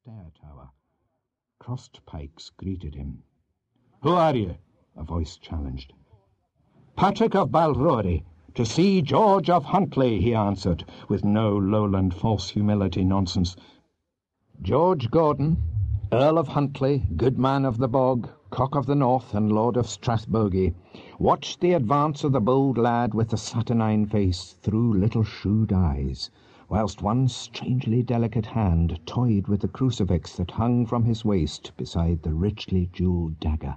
stair tower. Crossed pikes greeted him. Who are you? a voice challenged. Patrick of Balrory, to see George of Huntly, he answered, with no lowland false humility nonsense. George Gordon, Earl of Huntly, good man of the bog, cock of the north, and lord of Strathbogie, watched the advance of the bold lad with the saturnine face through little shrewd eyes, whilst one strangely delicate hand toyed with the crucifix that hung from his waist beside the richly jewelled dagger.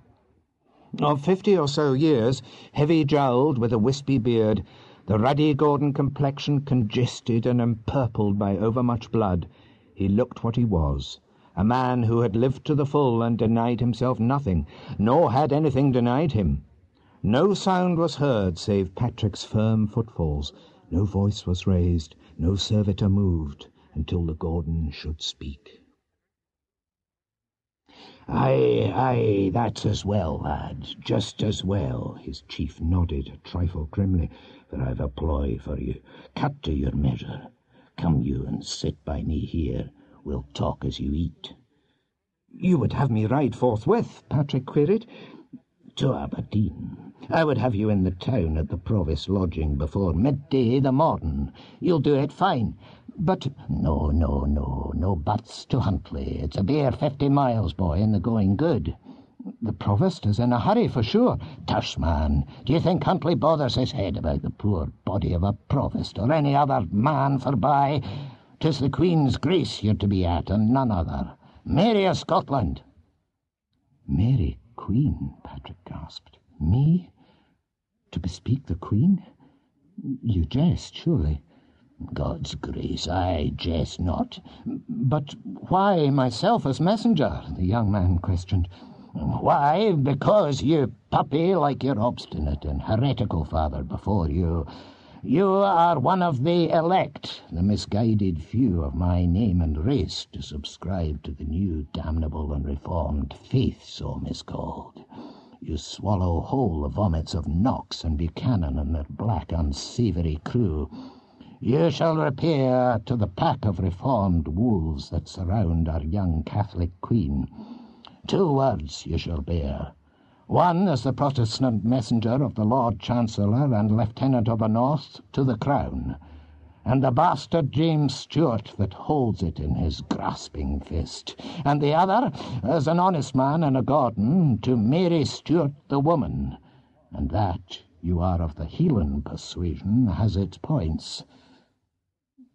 Of fifty or so years, heavy-jowled, with a wispy beard, the ruddy Gordon complexion congested and empurpled by overmuch blood, he looked what he was, a man who had lived to the full and denied himself nothing, nor had anything denied him. No sound was heard save Patrick's firm footfalls, no voice was raised, no servitor moved, until the Gordon should speak. Aye, aye, that's as well, lad, just as well. His chief nodded a trifle grimly, for I've a ploy for you. Cut to your measure. Come you and sit by me here. We'll talk as you eat. You would have me ride forthwith? Patrick queried. To Aberdeen. I would have you in the town at the Provost lodging before midday the morn. You'll do it fine. But no, no, no, no buts to Huntly. It's a bare fifty miles, boy, and the going good. The Provost is in a hurry, for sure. Tush, man. Do you think Huntly bothers his head about the poor body of a Provost or any other man forby? Tis the Queen's grace you're to be at, and none other. Mary of Scotland. Mary, Queen, Patrick gasped. Me? To bespeak the Queen? You jest, surely. God's grace, I jest not. But why myself as messenger? the young man questioned. Why, because you puppy like your obstinate and heretical father before you. You are one of the elect, the misguided few of my name and race, to subscribe to the new damnable and reformed faith so miscalled. You swallow whole the vomits of Knox and Buchanan and their black unsavoury crew. You shall repair to the pack of reformed wolves that surround our young Catholic Queen. Two words you shall bear. One as the Protestant messenger of the Lord Chancellor and Lieutenant of the North to the Crown, and the bastard James Stuart that holds it in his grasping fist, and the other as an honest man and a Gordon to Mary Stuart the woman, and that you are of the Helan persuasion has its points.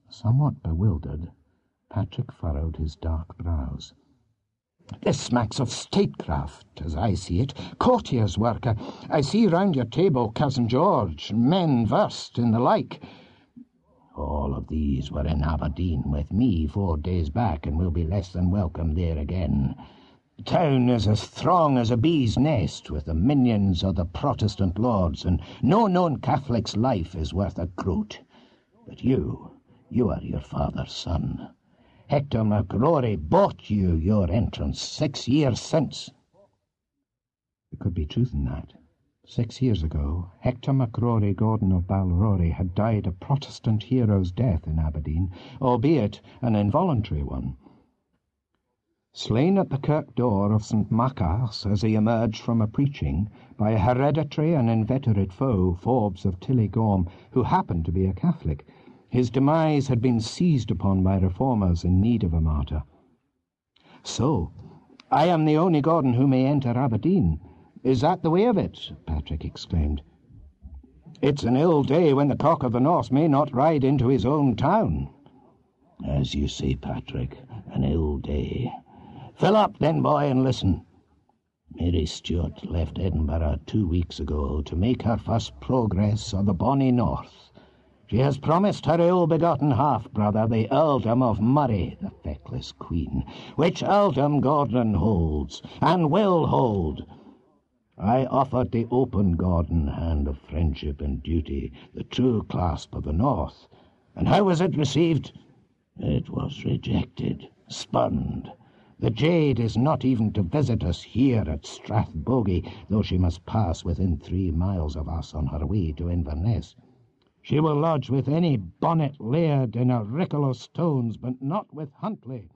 Somewhat bewildered, Patrick furrowed his dark brows. This smacks of statecraft, as I see it, courtier's work. I see round your table, cousin George, men versed in the like. All of these were in Aberdeen with me four days back, and will be less than welcome there again. The town is as throng as a bee's nest with the minions of the Protestant lords, and no known Catholic's life is worth a groat. But you, you are your father's son. Hector MacRory bought you your entrance six years since. There could be truth in that. Six years ago, Hector MacRory Gordon of Balrory had died a Protestant hero's death in Aberdeen, albeit an involuntary one. Slain at the kirk door of St. Machar's as he emerged from a preaching by a hereditary and inveterate foe, Forbes of Tilligorm, who happened to be a Catholic, his demise had been seized upon by reformers in need of a martyr. So, I am the only Gordon who may enter Aberdeen. Is that the way of it? Patrick exclaimed. It's an ill day when the cock of the north may not ride into his own town. As you say, Patrick, an ill day. Fill up, then, boy, and listen. Mary Stuart left Edinburgh two weeks ago to make her first progress on the bonny north. She has promised her ill-begotten half-brother the earldom of Moray, the feckless queen, which earldom Gordon holds, and will hold. I offered the open Gordon hand of friendship and duty, the true clasp of the North. And how was it received? It was rejected, spurned. The jade is not even to visit us here at Strathbogie, though she must pass within three miles of us on her way to Inverness. She will lodge with any bonnet laird in Auricular stones, but not with Huntly.